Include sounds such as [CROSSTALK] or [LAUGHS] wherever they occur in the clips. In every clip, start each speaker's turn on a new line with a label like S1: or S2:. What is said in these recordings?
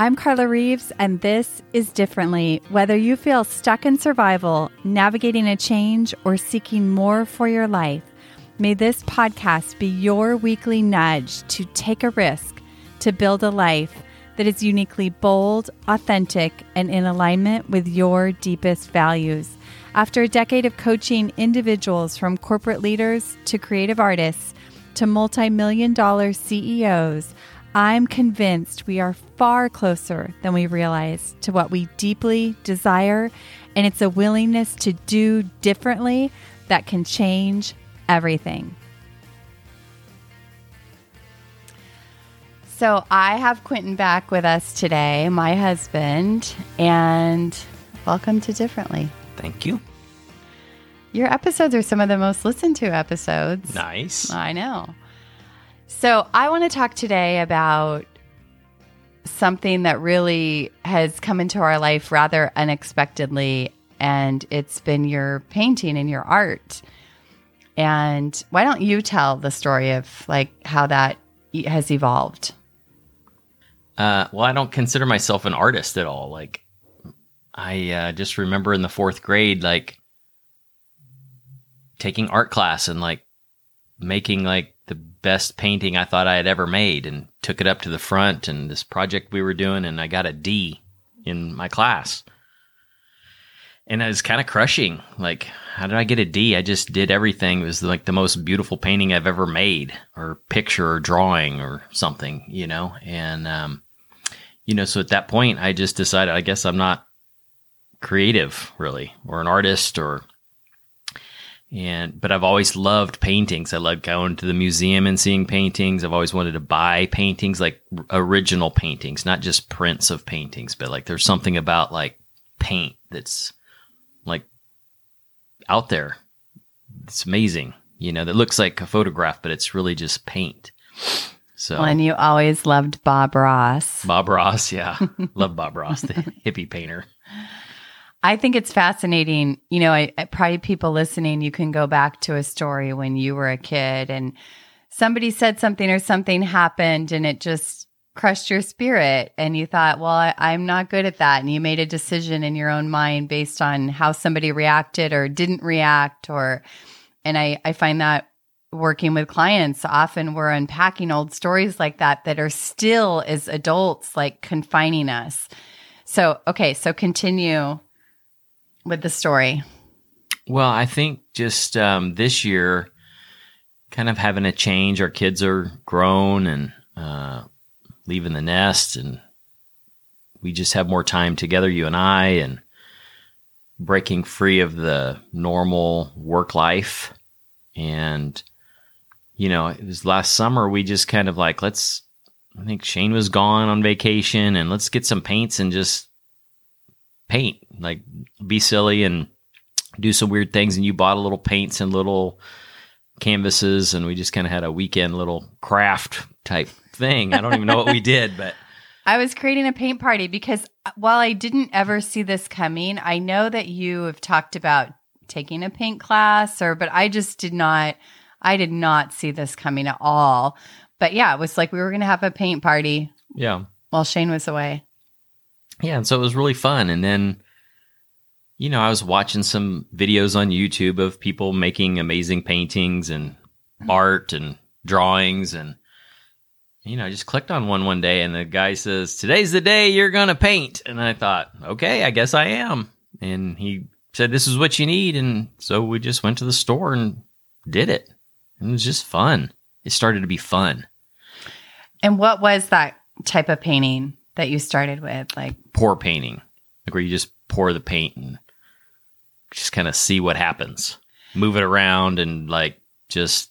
S1: I'm Carla Reeves, and this is Differently. Whether you feel stuck in survival, navigating a change, or seeking more for your life, may this podcast be your weekly nudge to take a risk to build a life that is uniquely bold, authentic, and in alignment with your deepest values. After a decade of coaching individuals from corporate leaders to creative artists to multi million dollar CEOs, I'm convinced we are far closer than we realize to what we deeply desire, and it's a willingness to do differently that can change everything. So, I have Quentin back with us today, my husband, and welcome to Differently.
S2: Thank you.
S1: Your episodes are some of the most listened to episodes.
S2: Nice.
S1: I know. So, I want to talk today about something that really has come into our life rather unexpectedly, and it's been your painting and your art. And why don't you tell the story of like how that has evolved?
S2: Uh, well, I don't consider myself an artist at all. Like, I uh, just remember in the fourth grade, like taking art class and like making like best painting I thought I had ever made and took it up to the front and this project we were doing and I got a D in my class. And it was kind of crushing. Like, how did I get a D? I just did everything. It was like the most beautiful painting I've ever made, or picture, or drawing, or something, you know? And, um, you know, so at that point, I just decided, I guess I'm not creative, really, or an artist, or and but I've always loved paintings. I love going to the museum and seeing paintings. I've always wanted to buy paintings, like original paintings, not just prints of paintings, but like there's something about like paint that's like out there. It's amazing, you know, that looks like a photograph, but it's really just paint. So
S1: Well, and you always loved Bob Ross.
S2: Bob Ross, yeah, love Bob Ross, the [LAUGHS] hippie painter.
S1: I think it's fascinating. You know, I, I, probably people listening, you can go back to a story when you were a kid and somebody said something or something happened and it just crushed your spirit. And you thought, well, I, I'm not good at that. And you made a decision in your own mind based on how somebody reacted or didn't react. Or, and I, I find that working with clients, often we're unpacking old stories like that that are still as adults like confining us. So, okay, so continue with the story?
S2: Well, I think just um, this year, kind of having a change. Our kids are grown and uh, leaving the nest, and we just have more time together, you and I, and breaking free of the normal work life. And, you know, it was last summer, we just kind of like, let's, I think Shane was gone on vacation, and let's get some paints and just paint, like be silly and do some weird things. And you bought a little paints and little canvases, and we just kind of had a weekend little craft type thing. I don't even know what we did, but [LAUGHS]
S1: I was creating a paint party because uh, while I didn't ever see this coming, I know that you have talked about taking a paint class or but I just did not I did not see this coming at all. But yeah, it was like we were going to have a paint party.
S2: Yeah.
S1: While Shane was away.
S2: Yeah, and so it was really fun and then you know, I was watching some videos on YouTube of people making amazing paintings and mm-hmm. art and drawings and you know, I just clicked on one one day and the guy says, "Today's the day you're going to paint." And I thought, "Okay, I guess I am." And he said, "This is what you need." And so we just went to the store and did it. And it was just fun. It started to be fun.
S1: And what was that type of painting that you started with? Like
S2: pour painting. Like where you just pour the paint and just kind of see what happens. Move it around and like just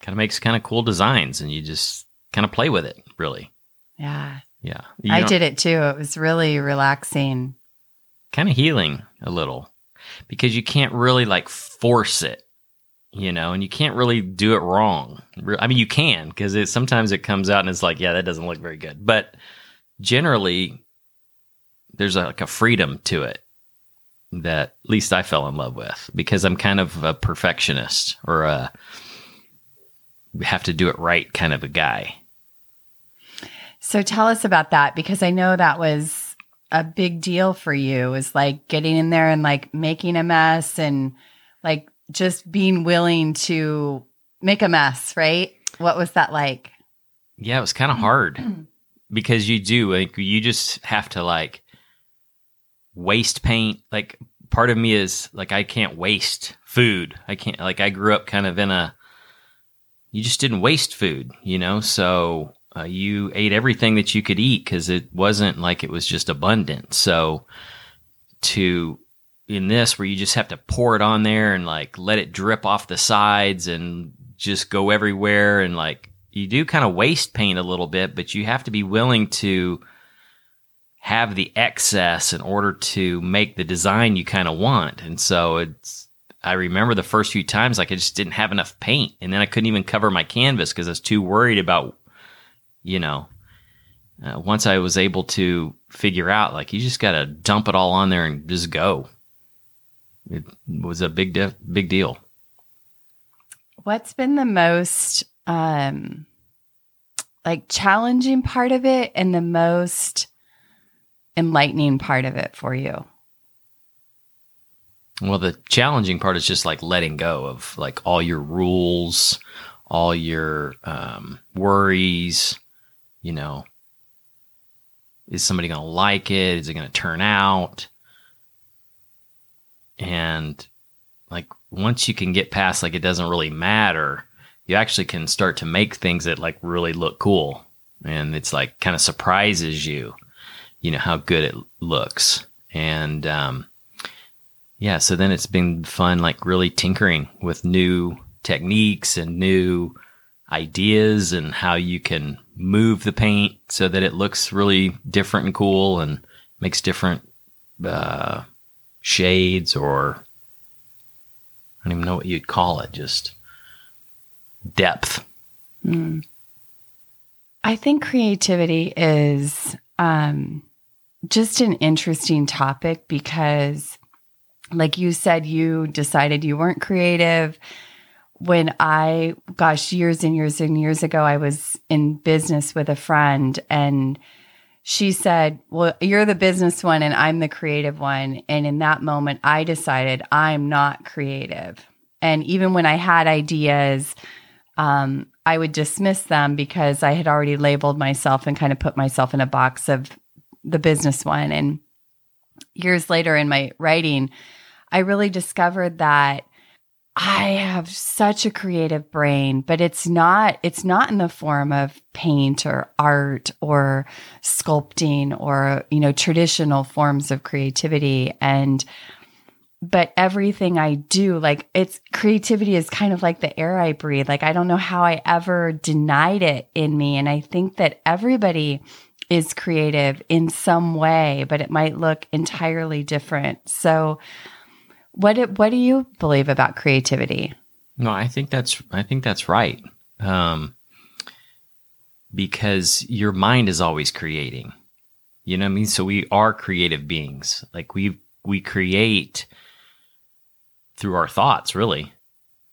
S2: kind of makes kind of cool designs and you just kind of play with it, really.
S1: Yeah.
S2: Yeah.
S1: You I did it too. It was really relaxing.
S2: Kind of healing a little because you can't really like force it, you know, and you can't really do it wrong. I mean, you can because it sometimes it comes out and it's like, yeah, that doesn't look very good. But generally, there's a, like a freedom to it that at least I fell in love with because I'm kind of a perfectionist or a have to do it right kind of a guy.
S1: So tell us about that because I know that was a big deal for you is like getting in there and like making a mess and like just being willing to make a mess, right? What was that like?
S2: Yeah, it was kind of hard [CLEARS THROAT] because you do like you just have to like waste paint. Like part of me is like I can't waste food. I can't like I grew up kind of in a you just didn't waste food, you know? So uh, you ate everything that you could eat because it wasn't like it was just abundant. So to in this where you just have to pour it on there and like let it drip off the sides and just go everywhere and like you do kind of waste paint a little bit, but you have to be willing to have the excess in order to make the design you kind of want. And so it's I remember the first few times like I just didn't have enough paint and then I couldn't even cover my canvas because I was too worried about you know, uh, once I was able to figure out, like, you just got to dump it all on there and just go. It was a big, def- big deal.
S1: What's been the most, um, like challenging part of it and the most enlightening part of it for you?
S2: Well, the challenging part is just like letting go of like all your rules, all your um, worries, you know, is somebody going to like it? Is it going to turn out? And like once you can get past like it doesn't really matter, you actually can start to make things that like really look cool. And it's like kind of surprises you, you know, how good it looks. And um yeah, so then it's been fun like really tinkering with new techniques and new ideas and how you can move the paint so that it looks really different and cool and makes different uh, shades or I don't even know what you'd call it, just depth. Mm.
S1: I think creativity is um, just an interesting topic because, like you said, you decided you weren't creative when I, gosh, years and years and years ago, I was in business with a friend and she said, Well, you're the business one and I'm the creative one. And in that moment, I decided I'm not creative. And even when I had ideas, um, I would dismiss them because I had already labeled myself and kind of put myself in a box of the business one. And years later in my writing, I really discovered that I have such a creative brain, but it's not it's not in the form of paint or art or sculpting or you know traditional forms of creativity and but everything I do like it's creativity is kind of like the air I breathe. Like I don't know how I ever denied it in me and I think that everybody is creative in some way, but it might look entirely different. So what what do you believe about creativity?
S2: No, I think that's I think that's right. Um, because your mind is always creating. You know what I mean? So we are creative beings. Like we we create through our thoughts, really.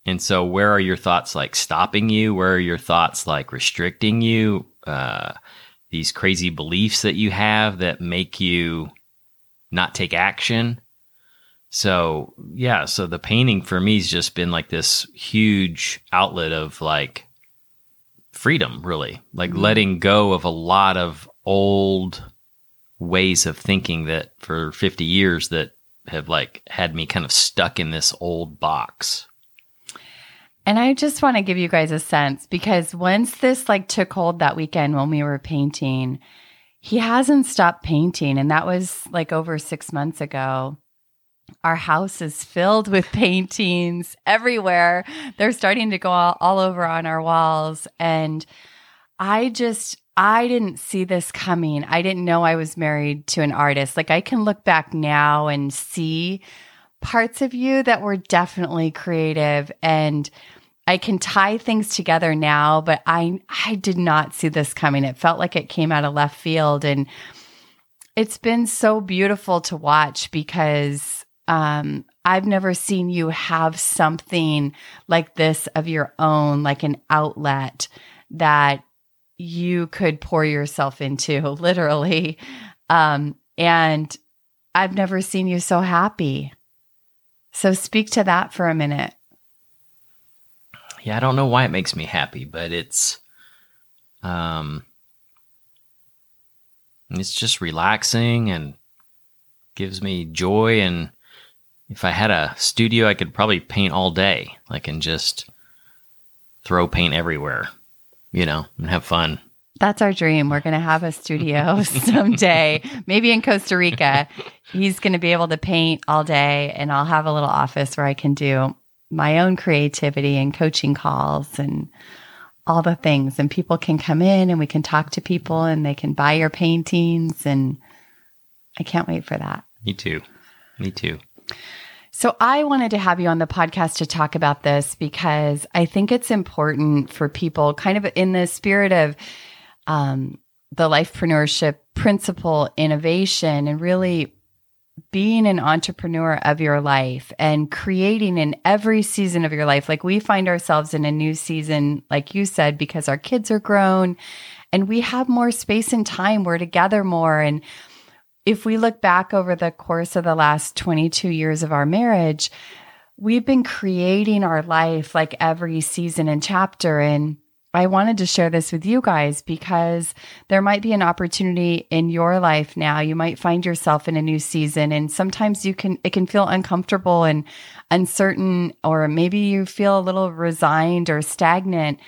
S2: And so where are your thoughts like stopping you? Where are your thoughts like restricting you? Uh, these crazy beliefs that you have that make you not take action so yeah, so the painting for me has just been like this huge outlet of like freedom, really, like mm-hmm. letting go of a lot of old ways of thinking that for 50 years that have like had me kind of stuck in this old box.
S1: And I just want to give you guys a sense because once this like took hold that weekend when we were painting, he hasn't stopped painting and that was like over 6 months ago our house is filled with [LAUGHS] paintings everywhere. They're starting to go all, all, over on our walls. And I just, I didn't see this coming. I didn't know I was married to an artist. Like I can look back now and see parts of you that were definitely creative and I can tie things together now, but I I did not see this coming. It felt like it came out of left field and it's been so beautiful to watch because um, I've never seen you have something like this of your own, like an outlet that you could pour yourself into, literally. Um, and I've never seen you so happy. So speak to that for a minute.
S2: Yeah, I don't know why it makes me happy, but it's um it's just relaxing and gives me joy and if I had a studio I could probably paint all day, like and just throw paint everywhere, you know, and have fun.
S1: That's our dream. We're going to have a studio [LAUGHS] someday, maybe in Costa Rica. He's going to be able to paint all day, and I'll have a little office where I can do my own creativity and coaching calls and all the things. And people can come in and we can talk to people and they can buy your paintings. And I can't wait for that.
S2: Me too. Me too.
S1: So I wanted to have you on the podcast to talk about this because I think it's important for people kind of in the spirit of um, the lifepreneurship principle innovation and really being an entrepreneur of your life and creating in every season of your life. Like we find ourselves in a new season, like you said, because our kids are grown and we have more space and time. We're together more. And if we look back over the course of the last 22 years of our marriage, we've been creating our life like every season and chapter. And I wanted to share this with you guys because there might be an opportunity in your life now. You might find yourself in a new season and sometimes you can, it can feel uncomfortable and uncertain, or maybe you feel a little resigned or stagnant,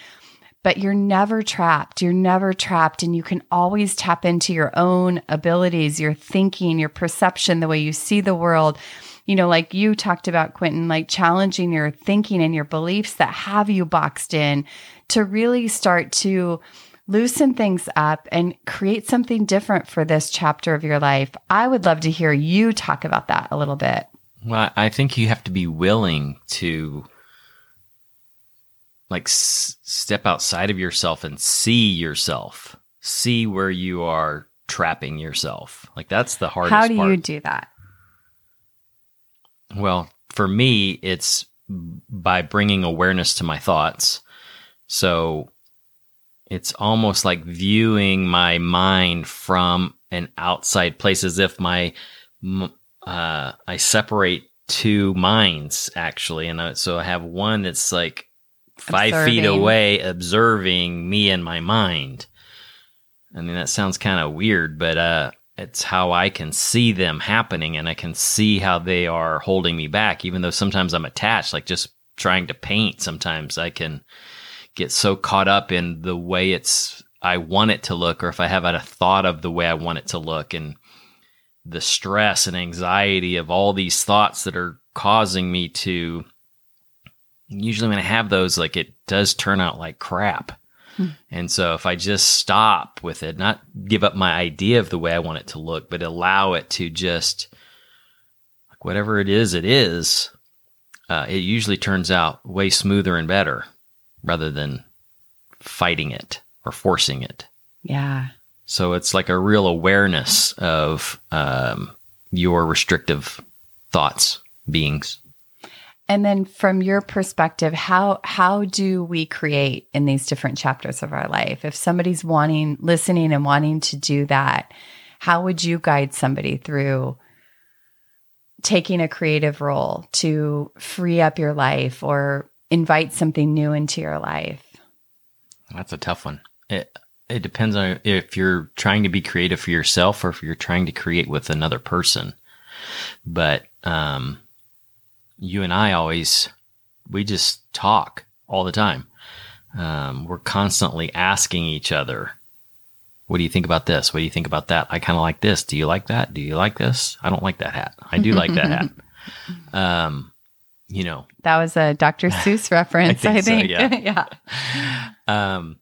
S1: but you're never trapped. You're never trapped and you can always tap into your own abilities, your thinking, your perception, the way you see the world you know, like you talked about, Quentin, like challenging your thinking and your beliefs that have you boxed in to really start to loosen things up and create something different for this chapter of your life. I would love to hear you talk about that a little bit.
S2: Well, I think you have to be willing to like s- step outside of yourself and see yourself, see where you are trapping yourself. Like that's the hardest
S1: How do
S2: part.
S1: you do that?
S2: Well, for me, it's by bringing awareness to my thoughts. So it's almost like viewing my mind from an outside place as if my uh, I separate two minds actually, and I, so I have one that's like five
S1: Observing.
S2: feet away, observing me and my mind. I mean that sounds kind of weird, but uh, it's how I can see them happening, and I can see how they are holding me back. Even though sometimes I'm attached, like just trying to paint. Sometimes I can get so caught up in the way it's I want it to look, or if I have a thought of the way I want it to look, and the stress and anxiety of all these thoughts that are causing me to. Usually, when I have those, like it does turn out like crap.
S1: Hmm.
S2: And so, if I just stop with it, not give up my idea of the way I want it to look, but allow it to just, like whatever it is, it is, uh, it usually turns out way smoother and better rather than fighting it or forcing it.
S1: Yeah.
S2: So it's like a real awareness of um, your restrictive thoughts, beings.
S1: And then from your perspective, how how do we create in these different chapters of our life? If somebody's wanting listening and wanting to do that, how would you guide somebody through taking a creative role to free up your life or invite something new into your life?
S2: That's a tough one. It it depends on if you're trying to be creative for yourself or if you're trying to create with another person. But um, you and I always we just talk all the time. Um, we're constantly asking each other, "What do you think about this? What do you think about that? I kind of like this. Do you like that? Do you like this? I don't like that hat. I do like that hat." [LAUGHS] Um, you know,
S1: That was a Dr. [LAUGHS] Seuss reference, I
S2: think
S1: think.
S2: so, yeah. [LAUGHS]
S1: yeah.
S2: um,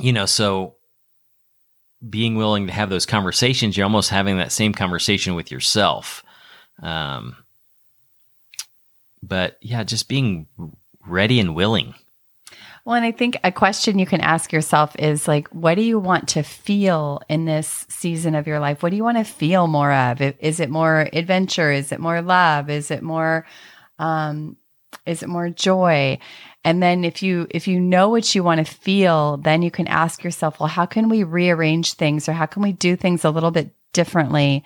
S2: you know, so being willing to have those conversations, you're almost having that same conversation with yourself. Um, but yeah, just being ready and willing.
S1: Well, and I think a question you can ask yourself is like, what do you want to feel in this season of your life? What do you want to feel more of? Is it more adventure? Is it more love? Is it more um, Is it more joy? And then if you if you know what you want to feel, then you can ask yourself, well, how can we rearrange things or how can we do things a little bit differently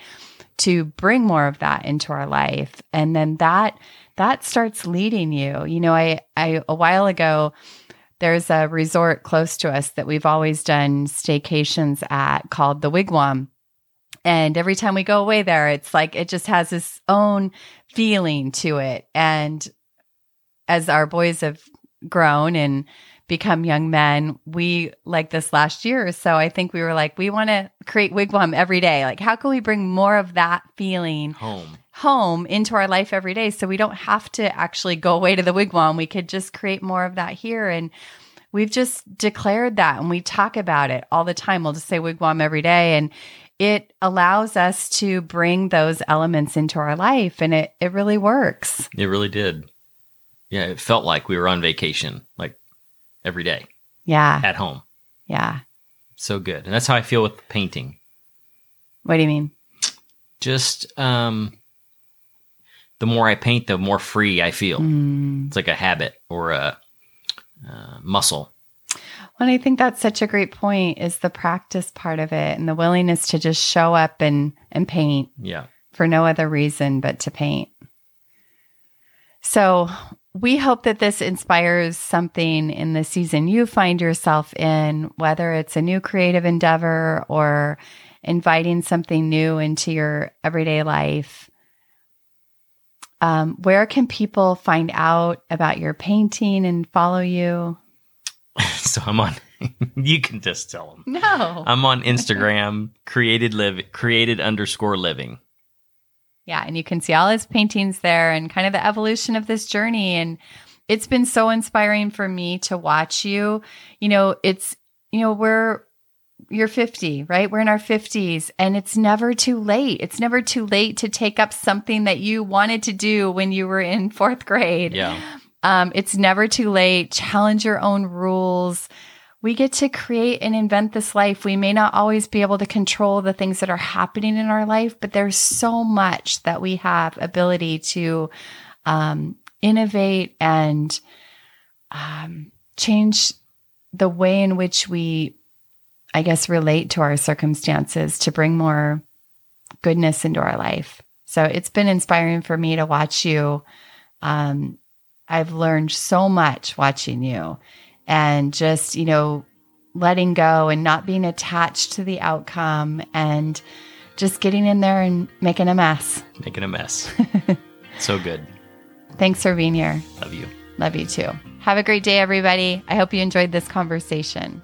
S1: to bring more of that into our life? And then that that starts leading you. You know, I I a while ago there's a resort close to us that we've always done staycations at called the Wigwam. And every time we go away there, it's like it just has its own feeling to it. And as our boys have grown and become young men, we like this last year or so, I think we were like, we want to create Wigwam every day. Like, how can we bring more of that feeling
S2: Home.
S1: home into our life every day so we don't have to actually go away to the wigwam. We could just create more of that here. And we've just declared that and we talk about it all the time. We'll just say wigwam every day. And it allows us to bring those elements into our life and it, it really works.
S2: It really did. Yeah, it felt like we were on vacation, like every day
S1: Yeah.
S2: at home.
S1: Yeah.
S2: So good. And that's how I feel with painting.
S1: What do you mean?
S2: Just um the more I paint, the more free I feel.
S1: Mm.
S2: It's like a habit or a uh, muscle.
S1: Well, I think that's such a great point is the practice part of it and the willingness to just show up and, and paint.
S2: Yeah.
S1: for no other reason but to paint. So, we hope that this inspires something in the season you find yourself in, whether it's a new creative endeavor or inviting something new into your everyday life. Um, where can people find out about your painting and follow you? [LAUGHS]
S2: so I'm on [LAUGHS] you can just tell them.
S1: No.
S2: I'm on Instagram, [LAUGHS] created live created underscore living.
S1: Yeah, and you can see all his paintings there and kind of the evolution of this journey. And it's been so inspiring for me to watch you. You know, it's, you know, we're, you're 50, right? We're in our 50s and it's never too late. It's never too late to take up something that you wanted to do when you were in fourth grade.
S2: Yeah.
S1: Um, it's never too late. Challenge your own rules. We get to create and invent this life. We may not always be able to control the things that are happening in our life, but there's so much that we have ability to um, innovate and um, change the way in which we, I guess, relate to our circumstances to bring more goodness into our life. So it's been inspiring for me to watch you. Um, I've learned so much watching you and just, you know, letting go and not being attached to the outcome and just getting in there and making a mess.
S2: Making a mess. [LAUGHS] so good.
S1: Thanks for being here.
S2: Love you.
S1: Love you too. Have a great day, everybody. I hope you enjoyed this conversation.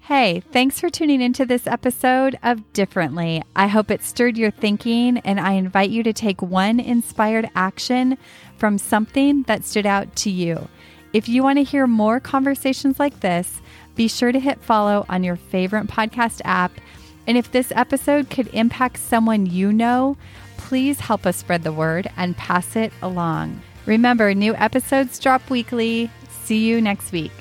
S1: Hey, thanks for tuning into this episode of Differently. I hope it stirred your thinking, and I invite you to take one inspired action from something that stood out to you. If you want to hear more conversations like this, be sure to hit follow on your favorite podcast app. And if this episode could impact someone you know, please help us spread the word and pass it along. Remember, new episodes drop weekly. See you next week.